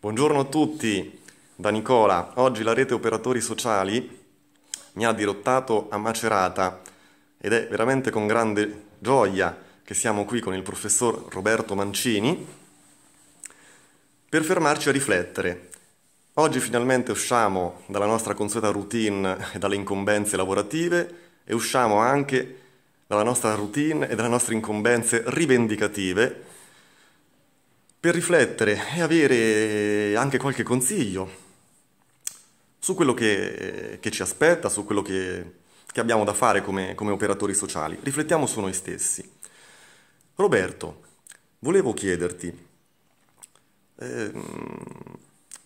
Buongiorno a tutti, da Nicola. Oggi la rete operatori sociali mi ha dirottato a Macerata ed è veramente con grande gioia che siamo qui con il professor Roberto Mancini per fermarci a riflettere. Oggi finalmente usciamo dalla nostra consueta routine e dalle incombenze lavorative e usciamo anche dalla nostra routine e dalle nostre incombenze rivendicative per riflettere e avere anche qualche consiglio su quello che, che ci aspetta, su quello che, che abbiamo da fare come, come operatori sociali. Riflettiamo su noi stessi. Roberto, volevo chiederti eh,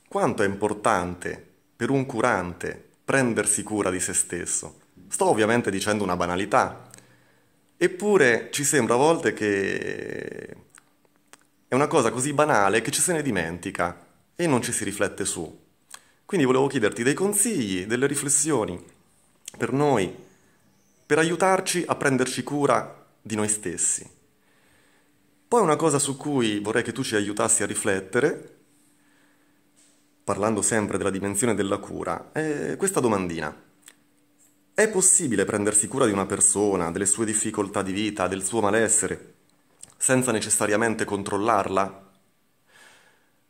quanto è importante per un curante prendersi cura di se stesso. Sto ovviamente dicendo una banalità, eppure ci sembra a volte che è una cosa così banale che ci se ne dimentica e non ci si riflette su. Quindi volevo chiederti dei consigli, delle riflessioni per noi, per aiutarci a prenderci cura di noi stessi. Poi una cosa su cui vorrei che tu ci aiutassi a riflettere, parlando sempre della dimensione della cura, è questa domandina. È possibile prendersi cura di una persona, delle sue difficoltà di vita, del suo malessere, senza necessariamente controllarla?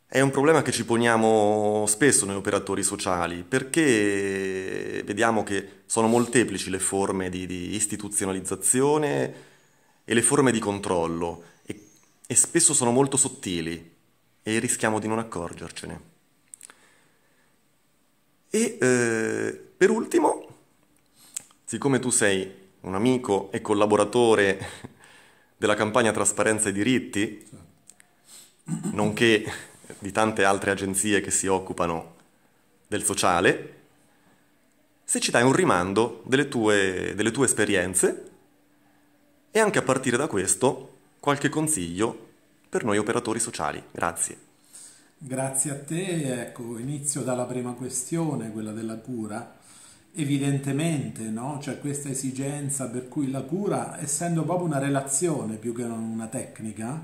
È un problema che ci poniamo spesso noi operatori sociali, perché vediamo che sono molteplici le forme di, di istituzionalizzazione e le forme di controllo, e, e spesso sono molto sottili e rischiamo di non accorgercene. E eh, per ultimo, siccome tu sei un amico e collaboratore della campagna Trasparenza e diritti, nonché di tante altre agenzie che si occupano del sociale, se ci dai un rimando delle tue, delle tue esperienze e anche a partire da questo qualche consiglio per noi operatori sociali. Grazie. Grazie a te, ecco, inizio dalla prima questione, quella della cura evidentemente no? c'è questa esigenza per cui la cura, essendo proprio una relazione più che una tecnica,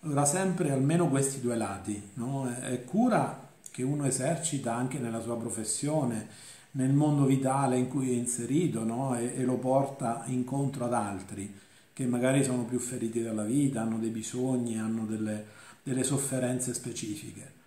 avrà sempre almeno questi due lati. No? È cura che uno esercita anche nella sua professione, nel mondo vitale in cui è inserito no? e, e lo porta incontro ad altri che magari sono più feriti dalla vita, hanno dei bisogni, hanno delle, delle sofferenze specifiche.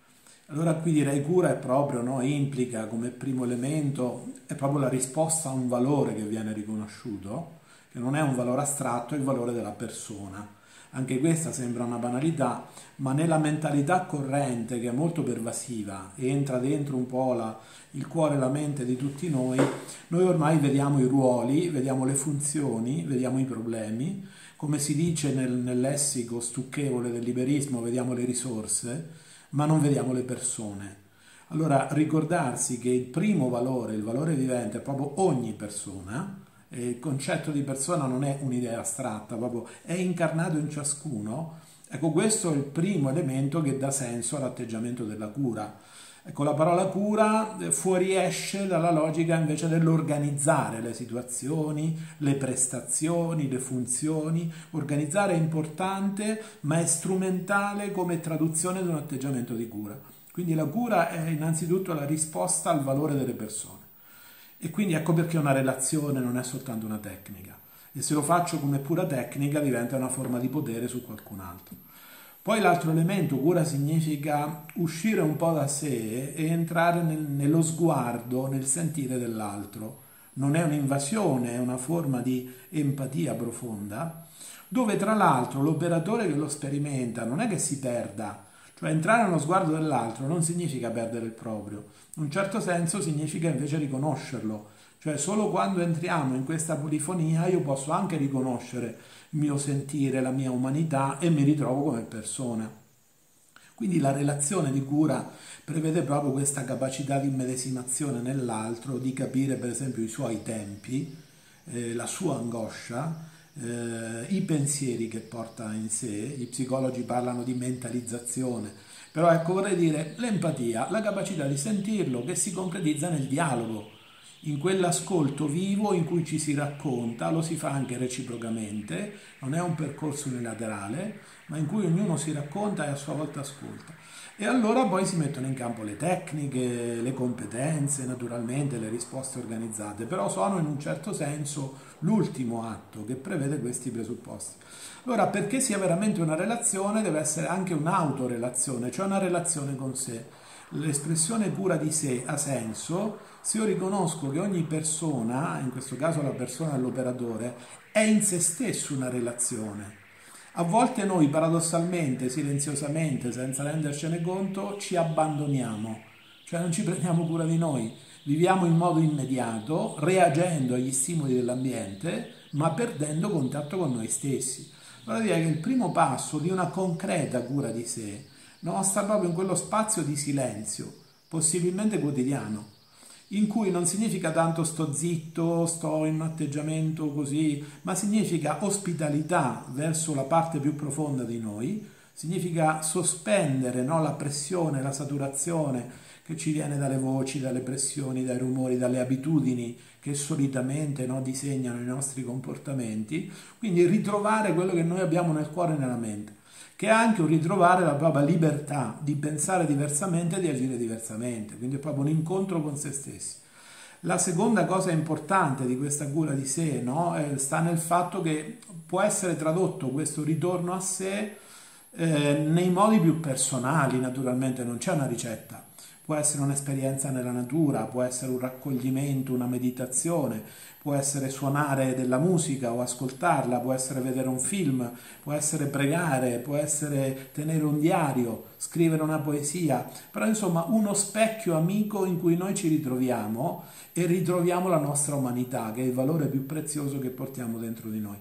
Allora qui direi cura è proprio, no? implica come primo elemento, è proprio la risposta a un valore che viene riconosciuto, che non è un valore astratto, è il valore della persona. Anche questa sembra una banalità, ma nella mentalità corrente che è molto pervasiva e entra dentro un po' la, il cuore e la mente di tutti noi, noi ormai vediamo i ruoli, vediamo le funzioni, vediamo i problemi, come si dice nel, nel lessico stucchevole del liberismo, vediamo le risorse, ma non vediamo le persone. Allora ricordarsi che il primo valore, il valore vivente, è proprio ogni persona, e il concetto di persona non è un'idea astratta, proprio è incarnato in ciascuno, ecco questo è il primo elemento che dà senso all'atteggiamento della cura. Ecco, la parola cura eh, fuoriesce dalla logica invece dell'organizzare le situazioni, le prestazioni, le funzioni. Organizzare è importante, ma è strumentale come traduzione di un atteggiamento di cura. Quindi la cura è innanzitutto la risposta al valore delle persone. E quindi ecco perché una relazione non è soltanto una tecnica. E se lo faccio come pura tecnica diventa una forma di potere su qualcun altro. Poi l'altro elemento, cura significa uscire un po' da sé e entrare nel, nello sguardo, nel sentire dell'altro. Non è un'invasione, è una forma di empatia profonda, dove tra l'altro l'operatore che lo sperimenta non è che si perda, cioè entrare nello sguardo dell'altro non significa perdere il proprio, in un certo senso significa invece riconoscerlo, cioè solo quando entriamo in questa polifonia io posso anche riconoscere il mio sentire, la mia umanità e mi ritrovo come persona. Quindi la relazione di cura prevede proprio questa capacità di immedesimazione nell'altro, di capire per esempio i suoi tempi, eh, la sua angoscia, eh, i pensieri che porta in sé. I psicologi parlano di mentalizzazione, però ecco vorrei dire l'empatia, la capacità di sentirlo che si concretizza nel dialogo in quell'ascolto vivo in cui ci si racconta, lo si fa anche reciprocamente, non è un percorso unilaterale, ma in cui ognuno si racconta e a sua volta ascolta. E allora poi si mettono in campo le tecniche, le competenze, naturalmente le risposte organizzate, però sono in un certo senso l'ultimo atto che prevede questi presupposti. Allora, perché sia veramente una relazione, deve essere anche un'autorelazione, cioè una relazione con sé. L'espressione pura di sé ha senso se io riconosco che ogni persona, in questo caso la persona dell'operatore, è in se stesso una relazione. A volte noi paradossalmente, silenziosamente, senza rendercene conto, ci abbandoniamo, cioè non ci prendiamo cura di noi, viviamo in modo immediato, reagendo agli stimoli dell'ambiente, ma perdendo contatto con noi stessi. Allora direi che il primo passo di una concreta cura di sé no, sta proprio in quello spazio di silenzio, possibilmente quotidiano in cui non significa tanto sto zitto, sto in un atteggiamento così, ma significa ospitalità verso la parte più profonda di noi, significa sospendere no, la pressione, la saturazione che ci viene dalle voci, dalle pressioni, dai rumori, dalle abitudini che solitamente no, disegnano i nostri comportamenti, quindi ritrovare quello che noi abbiamo nel cuore e nella mente che è anche un ritrovare la propria libertà di pensare diversamente e di agire diversamente, quindi è proprio un incontro con se stessi. La seconda cosa importante di questa cura di sé no, sta nel fatto che può essere tradotto questo ritorno a sé eh, nei modi più personali, naturalmente non c'è una ricetta, può essere un'esperienza nella natura, può essere un raccoglimento, una meditazione, può essere suonare della musica o ascoltarla, può essere vedere un film, può essere pregare, può essere tenere un diario, scrivere una poesia, però insomma uno specchio amico in cui noi ci ritroviamo e ritroviamo la nostra umanità, che è il valore più prezioso che portiamo dentro di noi.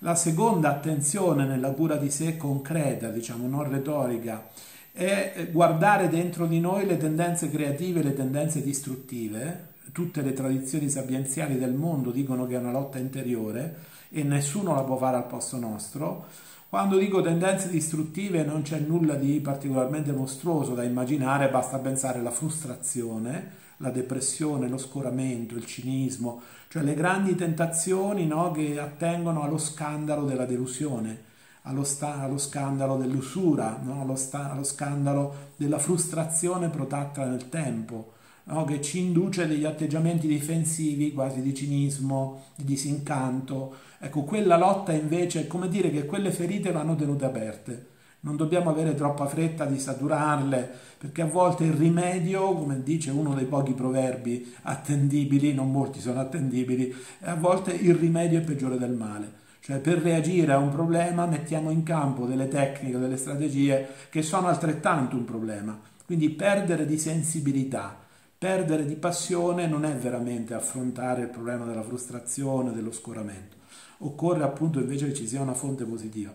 La seconda attenzione nella cura di sé concreta, diciamo non retorica, è guardare dentro di noi le tendenze creative, le tendenze distruttive. Tutte le tradizioni sapienziali del mondo dicono che è una lotta interiore e nessuno la può fare al posto nostro. Quando dico tendenze distruttive non c'è nulla di particolarmente mostruoso da immaginare, basta pensare alla frustrazione, la depressione, lo scoramento, il cinismo, cioè le grandi tentazioni no, che attengono allo scandalo della delusione allo, allo scandalo dell'usura, no? allo, allo, scandalo della frustrazione protratta nel tempo, no? che ci induce degli atteggiamenti difensivi, quasi di cinismo, di disincanto. Ecco, quella lotta invece è come dire che quelle ferite vanno tenute aperte. Non dobbiamo avere troppa fretta di saturarle, perché a volte il rimedio, come dice uno dei pochi proverbi attendibili, non molti sono attendibili, a volte il rimedio è peggiore del male. Cioè per reagire a un problema mettiamo in campo delle tecniche, delle strategie che sono altrettanto un problema. Quindi perdere di sensibilità, perdere di passione non è veramente affrontare il problema della frustrazione, dello scoramento. Occorre appunto invece che ci sia una fonte positiva.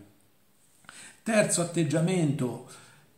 Terzo atteggiamento,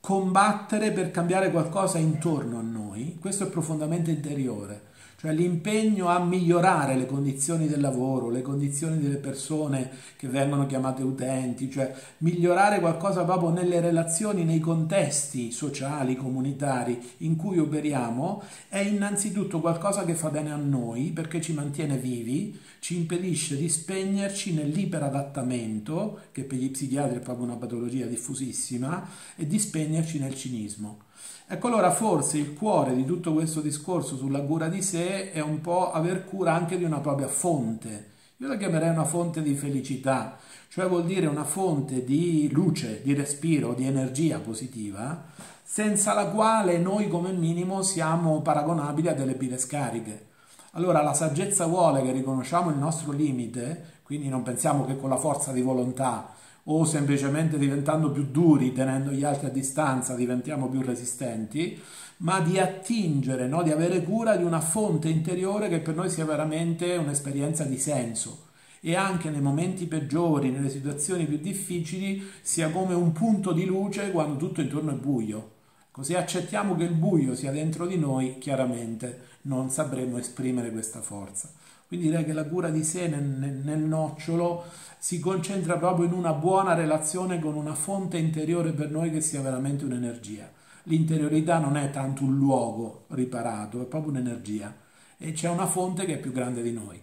combattere per cambiare qualcosa intorno a noi. Questo è profondamente interiore cioè l'impegno a migliorare le condizioni del lavoro, le condizioni delle persone che vengono chiamate utenti, cioè migliorare qualcosa proprio nelle relazioni, nei contesti sociali, comunitari in cui operiamo, è innanzitutto qualcosa che fa bene a noi perché ci mantiene vivi, ci impedisce di spegnerci nell'iperadattamento, che per gli psichiatri è proprio una patologia diffusissima, e di spegnerci nel cinismo. Ecco allora forse il cuore di tutto questo discorso sulla cura di sé è un po' aver cura anche di una propria fonte. Io la chiamerei una fonte di felicità, cioè vuol dire una fonte di luce, di respiro, di energia positiva, senza la quale noi come minimo siamo paragonabili a delle pile scariche. Allora la saggezza vuole che riconosciamo il nostro limite, quindi non pensiamo che con la forza di volontà o semplicemente diventando più duri, tenendo gli altri a distanza, diventiamo più resistenti, ma di attingere, no? di avere cura di una fonte interiore che per noi sia veramente un'esperienza di senso e anche nei momenti peggiori, nelle situazioni più difficili, sia come un punto di luce quando tutto intorno è buio. Così accettiamo che il buio sia dentro di noi, chiaramente non sapremo esprimere questa forza. Quindi direi che la cura di sé nel, nel nocciolo si concentra proprio in una buona relazione con una fonte interiore per noi che sia veramente un'energia. L'interiorità non è tanto un luogo riparato, è proprio un'energia. e c'è una fonte che è più grande di noi.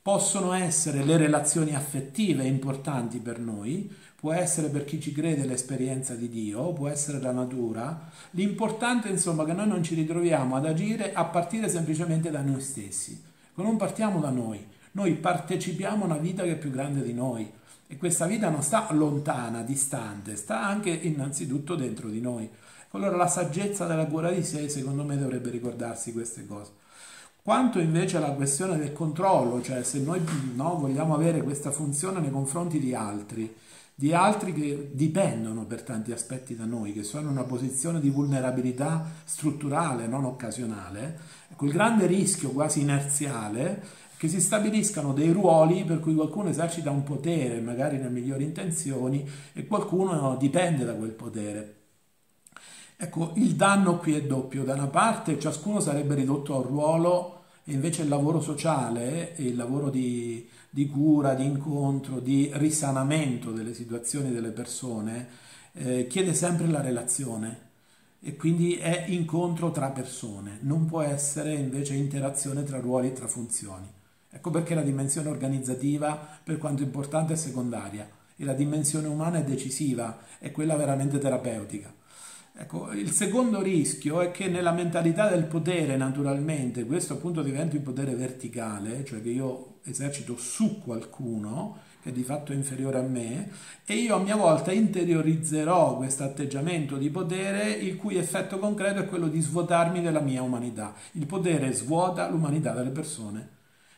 Possono essere le relazioni affettive importanti per noi, può essere per chi ci crede l'esperienza di Dio, può essere la natura. L'importante insomma è che noi non ci ritroviamo ad agire a partire semplicemente da noi stessi, non partiamo da noi, noi partecipiamo a una vita che è più grande di noi e questa vita non sta lontana, distante, sta anche innanzitutto dentro di noi. Allora la saggezza della cura di sé secondo me dovrebbe ricordarsi queste cose. Quanto invece alla questione del controllo, cioè se noi no, vogliamo avere questa funzione nei confronti di altri, di altri che dipendono per tanti aspetti da noi, che sono in una posizione di vulnerabilità strutturale, non occasionale, il grande rischio quasi inerziale che si stabiliscano dei ruoli per cui qualcuno esercita un potere, magari nelle migliori intenzioni, e qualcuno dipende da quel potere. Ecco, il danno qui è doppio. Da una parte ciascuno sarebbe ridotto a un ruolo e invece il lavoro sociale e il lavoro di, di cura, di incontro, di risanamento delle situazioni delle persone, eh, chiede sempre la relazione e quindi è incontro tra persone, non può essere invece interazione tra ruoli e tra funzioni. Ecco perché la dimensione organizzativa, per quanto importante, è secondaria e la dimensione umana è decisiva, è quella veramente terapeutica. Ecco, il secondo rischio è che nella mentalità del potere, naturalmente, questo appunto diventa un potere verticale, cioè che io esercito su qualcuno che di fatto è inferiore a me, e io a mia volta interiorizzerò questo atteggiamento di potere, il cui effetto concreto è quello di svuotarmi della mia umanità. Il potere svuota l'umanità delle persone.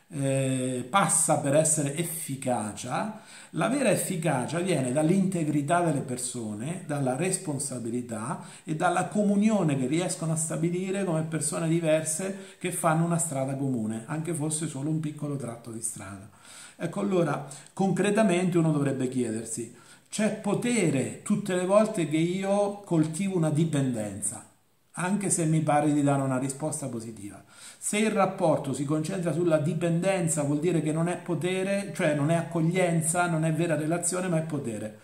Eh, passa per essere efficacia, la vera efficacia viene dall'integrità delle persone, dalla responsabilità e dalla comunione che riescono a stabilire come persone diverse che fanno una strada comune, anche fosse solo un piccolo tratto di strada. Ecco allora, concretamente uno dovrebbe chiedersi, c'è potere tutte le volte che io coltivo una dipendenza, anche se mi pare di dare una risposta positiva. Se il rapporto si concentra sulla dipendenza vuol dire che non è potere, cioè non è accoglienza, non è vera relazione, ma è potere.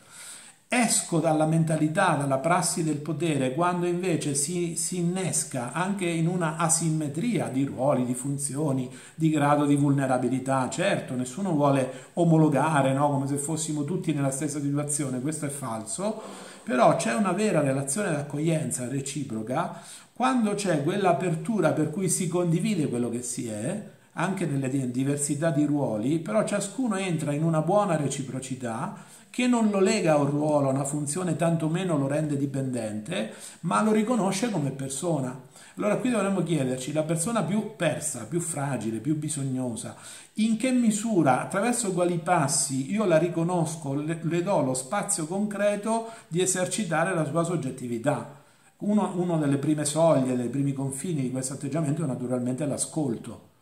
Esco dalla mentalità, dalla prassi del potere, quando invece si, si innesca anche in una asimmetria di ruoli, di funzioni, di grado di vulnerabilità. Certo, nessuno vuole omologare, no? come se fossimo tutti nella stessa situazione, questo è falso, però c'è una vera relazione d'accoglienza reciproca quando c'è quell'apertura per cui si condivide quello che si è, anche nelle diversità di ruoli, però ciascuno entra in una buona reciprocità che non lo lega a un ruolo, a una funzione, tantomeno lo rende dipendente, ma lo riconosce come persona. Allora qui dovremmo chiederci, la persona più persa, più fragile, più bisognosa, in che misura, attraverso quali passi io la riconosco, le, le do lo spazio concreto di esercitare la sua soggettività. Uno, una delle prime soglie, dei primi confini di questo atteggiamento è naturalmente l'ascolto,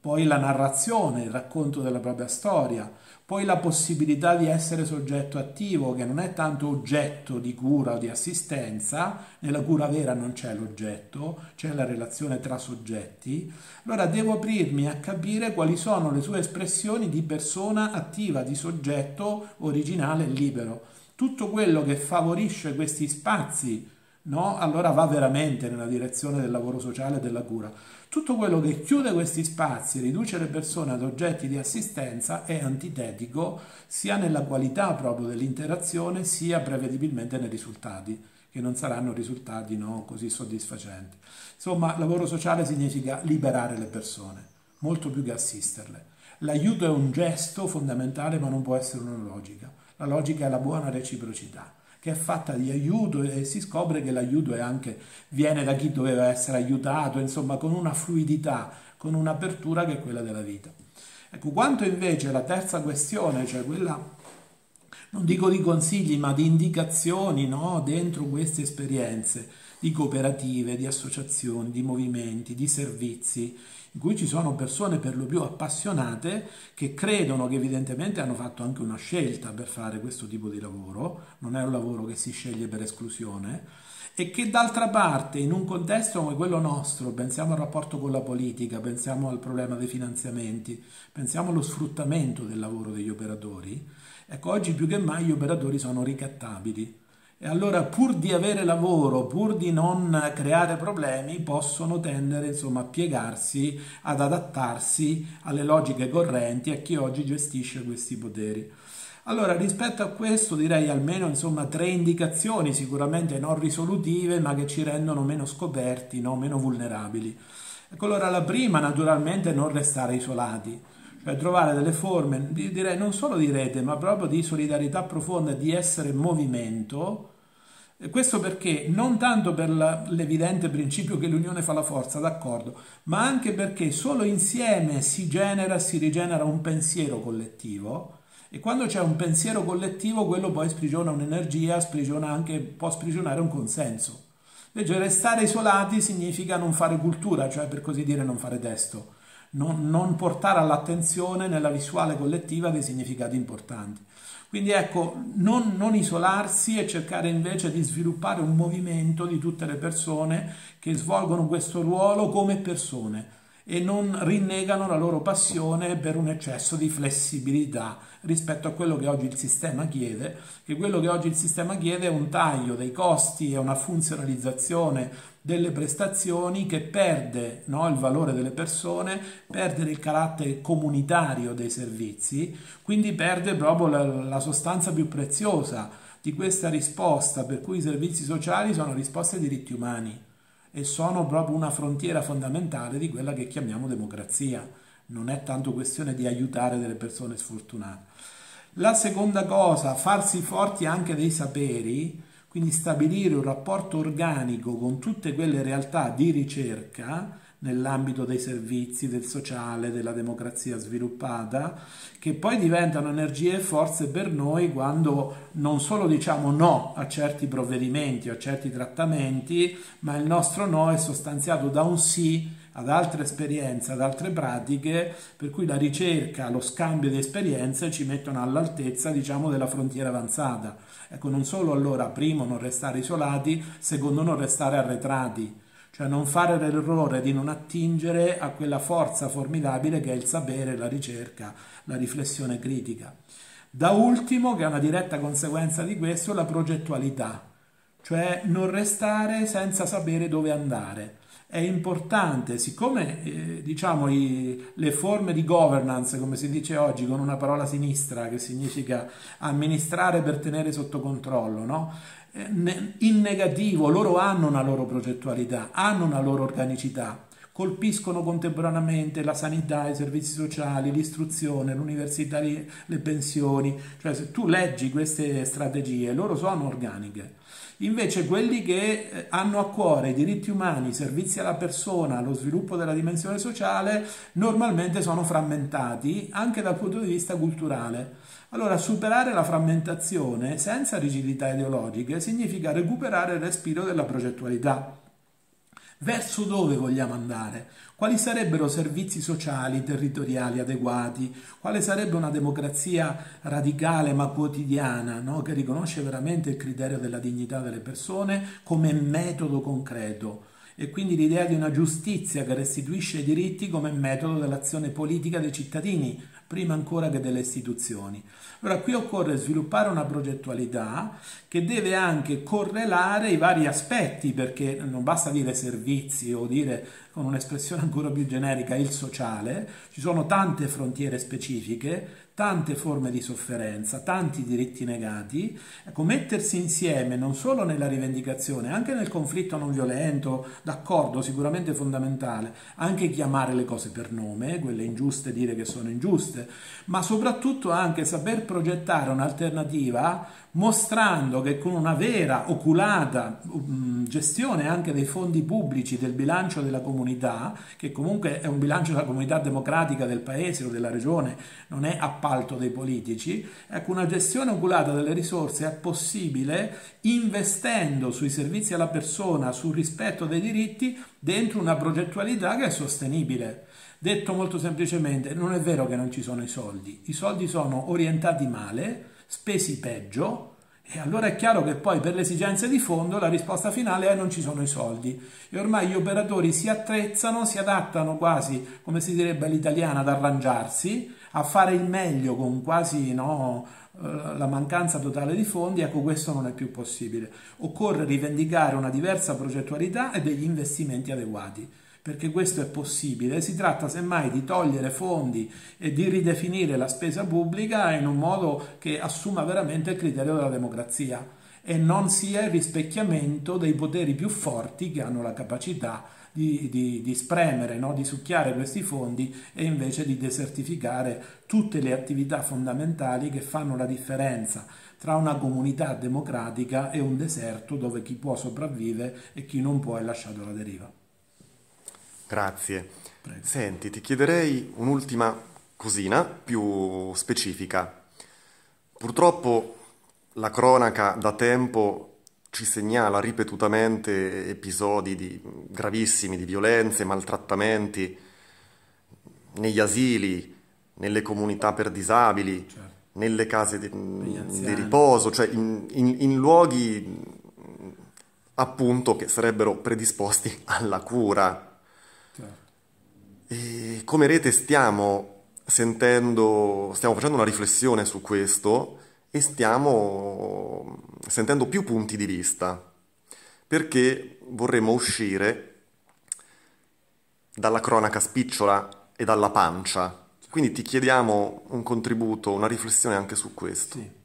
poi la narrazione, il racconto della propria storia, poi la possibilità di essere soggetto attivo, che non è tanto oggetto di cura o di assistenza, nella cura vera non c'è l'oggetto, c'è la relazione tra soggetti, allora devo aprirmi a capire quali sono le sue espressioni di persona attiva, di soggetto originale e libero. Tutto quello che favorisce questi spazi no? allora va veramente nella direzione del lavoro sociale e della cura. Tutto quello che chiude questi spazi, riduce le persone ad oggetti di assistenza è antitetico sia nella qualità proprio dell'interazione sia prevedibilmente nei risultati, che non saranno risultati no, così soddisfacenti. Insomma, lavoro sociale significa liberare le persone, molto più che assisterle. L'aiuto è un gesto fondamentale ma non può essere una logica. La logica è la buona reciprocità che è fatta di aiuto e si scopre che l'aiuto anche, viene da chi doveva essere aiutato, insomma con una fluidità, con un'apertura che è quella della vita. Ecco, quanto invece la terza questione, cioè quella, non dico di consigli, ma di indicazioni no, dentro queste esperienze di cooperative, di associazioni, di movimenti, di servizi, in cui ci sono persone per lo più appassionate che credono che evidentemente hanno fatto anche una scelta per fare questo tipo di lavoro, non è un lavoro che si sceglie per esclusione, e che d'altra parte in un contesto come quello nostro, pensiamo al rapporto con la politica, pensiamo al problema dei finanziamenti, pensiamo allo sfruttamento del lavoro degli operatori, ecco oggi più che mai gli operatori sono ricattabili E allora pur di avere lavoro, pur di non creare problemi, possono tendere insomma, a piegarsi, ad adattarsi alle logiche correnti a chi oggi gestisce questi poteri. Allora, rispetto a questo direi almeno insomma, tre indicazioni, sicuramente non risolutive, ma che ci rendono meno scoperti, no? meno vulnerabili. Ecco, allora la prima naturalmente è non restare isolati, cioè trovare delle forme, direi non solo di rete, ma proprio di solidarietà profonda, di essere movimento, questo perché non tanto per l'evidente principio che l'unione fa la forza, d'accordo, ma anche perché solo insieme si genera, si rigenera un pensiero collettivo e quando c'è un pensiero collettivo quello poi sprigiona un'energia, sprigiona anche, può sprigionare un consenso. Invece restare isolati significa non fare cultura, cioè per così dire non fare testo, non, non portare all'attenzione nella visuale collettiva dei significati importanti. Quindi ecco, non, non, isolarsi e cercare invece di sviluppare un movimento di tutte le persone che svolgono questo ruolo come persone e non rinnegano la loro passione per un eccesso di flessibilità rispetto a quello che oggi il sistema chiede, che quello che oggi il sistema chiede è un taglio dei costi e una funzionalizzazione delle prestazioni che perde no, il valore delle persone, perde il carattere comunitario dei servizi, quindi perde proprio la, la sostanza più preziosa di questa risposta, per cui i servizi sociali sono risposte ai diritti umani e sono proprio una frontiera fondamentale di quella che chiamiamo democrazia. Non è tanto questione di aiutare delle persone sfortunate. La seconda cosa, farsi forti anche dei saperi, quindi stabilire un rapporto organico con tutte quelle realtà di ricerca nell'ambito dei servizi, del sociale, della democrazia sviluppata, che poi diventano energie e forze per noi quando non solo diciamo no a certi provvedimenti o a certi trattamenti, ma il nostro no è sostanziato da un sì ad altre esperienze, ad altre pratiche, per cui la ricerca, lo scambio di esperienze ci mettono all'altezza, diciamo, della frontiera avanzata. Ecco, non solo allora, primo, non restare isolati, secondo, non restare arretrati, cioè non fare l'errore di non attingere a quella forza formidabile che è il sapere, la ricerca, la riflessione critica. Da ultimo, che è una diretta conseguenza di questo, la progettualità, cioè non restare senza sapere dove andare è importante, siccome eh, diciamo i, le forme di governance, come si dice oggi con una parola sinistra che significa amministrare per tenere sotto controllo, no? eh, in negativo loro hanno una loro progettualità, hanno una loro organicità, colpiscono contemporaneamente la sanità, i servizi sociali, l'istruzione, l'università, le pensioni, cioè se tu leggi queste strategie, loro sono organiche. Invece quelli che eh, hanno a cuore i diritti umani, i servizi alla persona, lo sviluppo della dimensione sociale, normalmente sono frammentati anche dal punto di vista culturale. Allora, superare la frammentazione senza rigidità ideologiche significa recuperare il respiro della progettualità. Verso dove vogliamo andare? Quali sarebbero servizi sociali, territoriali adeguati? Quale sarebbe una democrazia radicale ma quotidiana, no? che riconosce veramente il criterio della dignità delle persone come metodo concreto? E quindi l'idea di una giustizia che restituisce i diritti come metodo dell'azione politica dei cittadini, prima ancora che delle istituzioni. Allora qui occorre sviluppare una progettualità che deve anche correlare i vari aspetti, perché non basta dire servizi o dire con un'espressione ancora più generica il sociale, ci sono tante frontiere specifiche, tante forme di sofferenza, tanti diritti negati, ecco, mettersi insieme non solo nella rivendicazione, anche nel conflitto non violento, d'accordo, sicuramente fondamentale, anche chiamare le cose per nome, quelle ingiuste dire che sono ingiuste, ma soprattutto anche saper progettare un'alternativa mostrando che con una vera, oculata um, gestione anche dei fondi pubblici del bilancio della comunità, che comunque è un bilancio della comunità democratica del paese o della regione, non è appalto dei politici, ecco una gestione oculata delle risorse è possibile investendo sui servizi alla persona, sul rispetto dei diritti, dentro una progettualità che è sostenibile. Detto molto semplicemente, non è vero che non ci sono i soldi, i soldi sono orientati male, spesi peggio, e allora è chiaro che poi per le esigenze di fondo la risposta finale è non ci sono i soldi. E ormai gli operatori si attrezzano, si adattano quasi, come si direbbe all'italiana, ad arrangiarsi, a fare il meglio con quasi no, la mancanza totale di fondi, ecco questo non è più possibile. Occorre rivendicare una diversa progettualità e degli investimenti adeguati perché questo è possibile. Si tratta semmai di togliere fondi e di ridefinire la spesa pubblica in un modo che assuma veramente il criterio della democrazia e non sia il rispecchiamento dei poteri più forti che hanno la capacità di, di, di spremere, no? di succhiare questi fondi e invece di desertificare tutte le attività fondamentali che fanno la differenza tra una comunità democratica e un deserto dove chi può sopravvive e chi non può è lasciato alla deriva. Grazie. Prego. Senti, ti chiederei un'ultima cosina più specifica. Purtroppo la cronaca da tempo ci segnala ripetutamente episodi di, gravissimi di violenze, maltrattamenti negli asili, nelle comunità per disabili, certo. nelle case di, di riposo, cioè in, in, in luoghi appunto che sarebbero predisposti alla cura e come rete stiamo sentendo, stiamo facendo una riflessione su questo e stiamo sentendo più punti di vista perché vorremmo uscire dalla cronaca spicciola e dalla pancia. Quindi ti chiediamo un contributo, una riflessione anche su questo. Sì.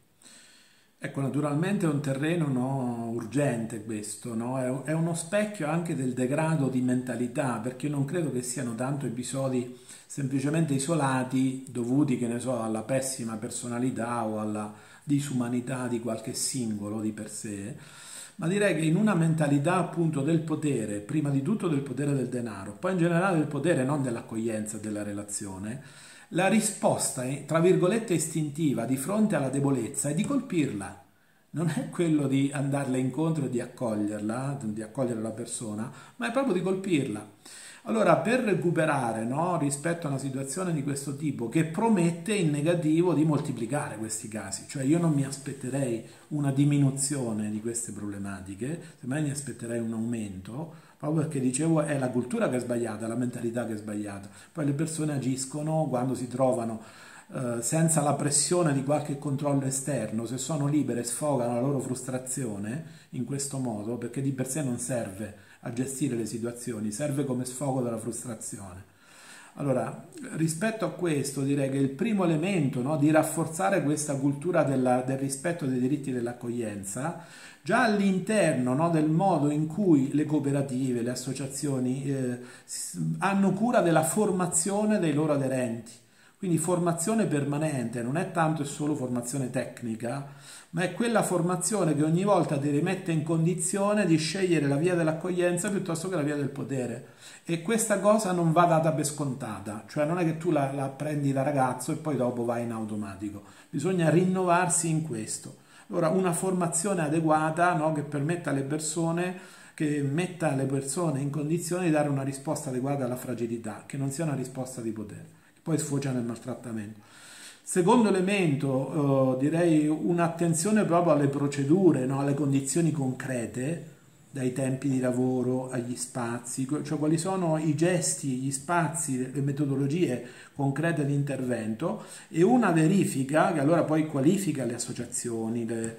Ecco, naturalmente è un terreno no, urgente questo, no? è, uno specchio anche del degrado di mentalità, perché non credo che siano tanto episodi semplicemente isolati dovuti, che ne so, alla pessima personalità o alla disumanità di qualche singolo di per sé, ma direi che in una mentalità appunto del potere, prima di tutto del potere del denaro, poi in generale del potere non dell'accoglienza, della relazione, la risposta, tra virgolette, istintiva di fronte alla debolezza è di colpirla. Non è quello di andarle incontro e di accoglierla, di accogliere la persona, ma è proprio di colpirla. Allora, per recuperare no, rispetto a una situazione di questo tipo che promette in negativo di moltiplicare questi casi, cioè io non mi aspetterei una diminuzione di queste problematiche, semmai mi aspetterei un aumento, proprio perché dicevo è la cultura che è sbagliata, la mentalità che è sbagliata. Poi le persone agiscono quando si trovano eh, senza la pressione di qualche controllo esterno, se sono libere sfogano la loro frustrazione in questo modo, perché di per sé non serve a gestire le situazioni, serve come sfogo della frustrazione. Allora, rispetto a questo direi che il primo elemento no, di rafforzare questa cultura della, del rispetto dei diritti dell'accoglienza già all'interno no, del modo in cui le cooperative, le associazioni eh, hanno cura della formazione dei loro aderenti. Quindi formazione permanente, non è tanto e solo formazione tecnica, ma è quella formazione che ogni volta ti rimette in condizione di scegliere la via dell'accoglienza piuttosto che la via del potere. E questa cosa non va data per scontata, cioè non è che tu la, la prendi da ragazzo e poi dopo vai in automatico, bisogna rinnovarsi in questo. Allora, una formazione adeguata no, che permetta alle persone, che metta le persone in condizione di dare una risposta adeguata alla fragilità, che non sia una risposta di potere, poi sfocia nel maltrattamento. Secondo elemento, eh, direi un'attenzione proprio alle procedure, no, alle condizioni concrete, dai tempi di lavoro agli spazi, cioè quali sono i gesti, gli spazi, le metodologie concrete di intervento e una verifica che allora poi qualifica le associazioni, le,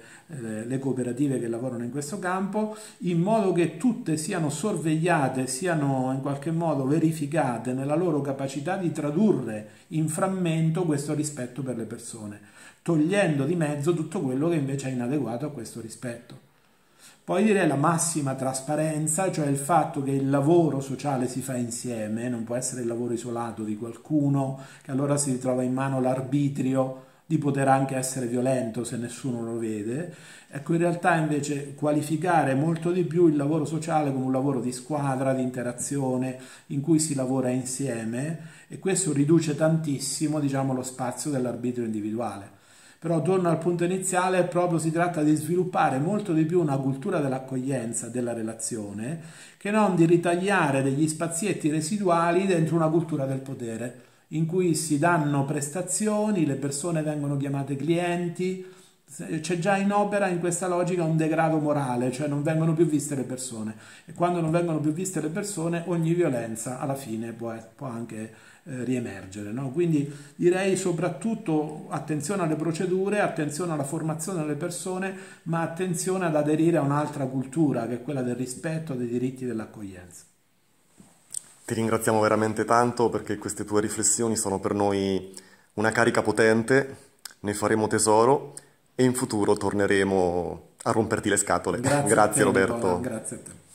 le cooperative che lavorano in questo campo, in modo che tutte siano sorvegliate, siano in qualche modo verificate nella loro capacità di tradurre in frammento questo rispetto per le persone, togliendo di mezzo tutto quello che invece è inadeguato a questo rispetto. Poi direi la massima trasparenza, cioè il fatto che il lavoro sociale si fa insieme, non può essere il lavoro isolato di qualcuno, che allora si ritrova in mano l'arbitrio di poter anche essere violento se nessuno lo vede. Ecco, in realtà invece qualificare molto di più il lavoro sociale come un lavoro di squadra, di interazione, in cui si lavora insieme e questo riduce tantissimo, diciamo, lo spazio dell'arbitrio individuale. Però torno al punto iniziale, proprio si tratta di sviluppare molto di più una cultura dell'accoglienza, della relazione, che non di ritagliare degli spazietti residuali dentro una cultura del potere, in cui si danno prestazioni, le persone vengono chiamate clienti, c'è già in opera in questa logica un degrado morale, cioè non vengono più viste le persone. E quando non vengono più viste le persone ogni violenza alla fine può, può anche eh, riemergere. No? Quindi direi soprattutto attenzione alle procedure, attenzione alla formazione delle persone, ma attenzione ad aderire a un'altra cultura che è quella del rispetto dei diritti dell'accoglienza. Ti ringraziamo veramente tanto perché queste tue riflessioni sono per noi una carica potente, ne faremo tesoro e in futuro torneremo a romperti le scatole. Grazie, Grazie te, Roberto. Grazie a te.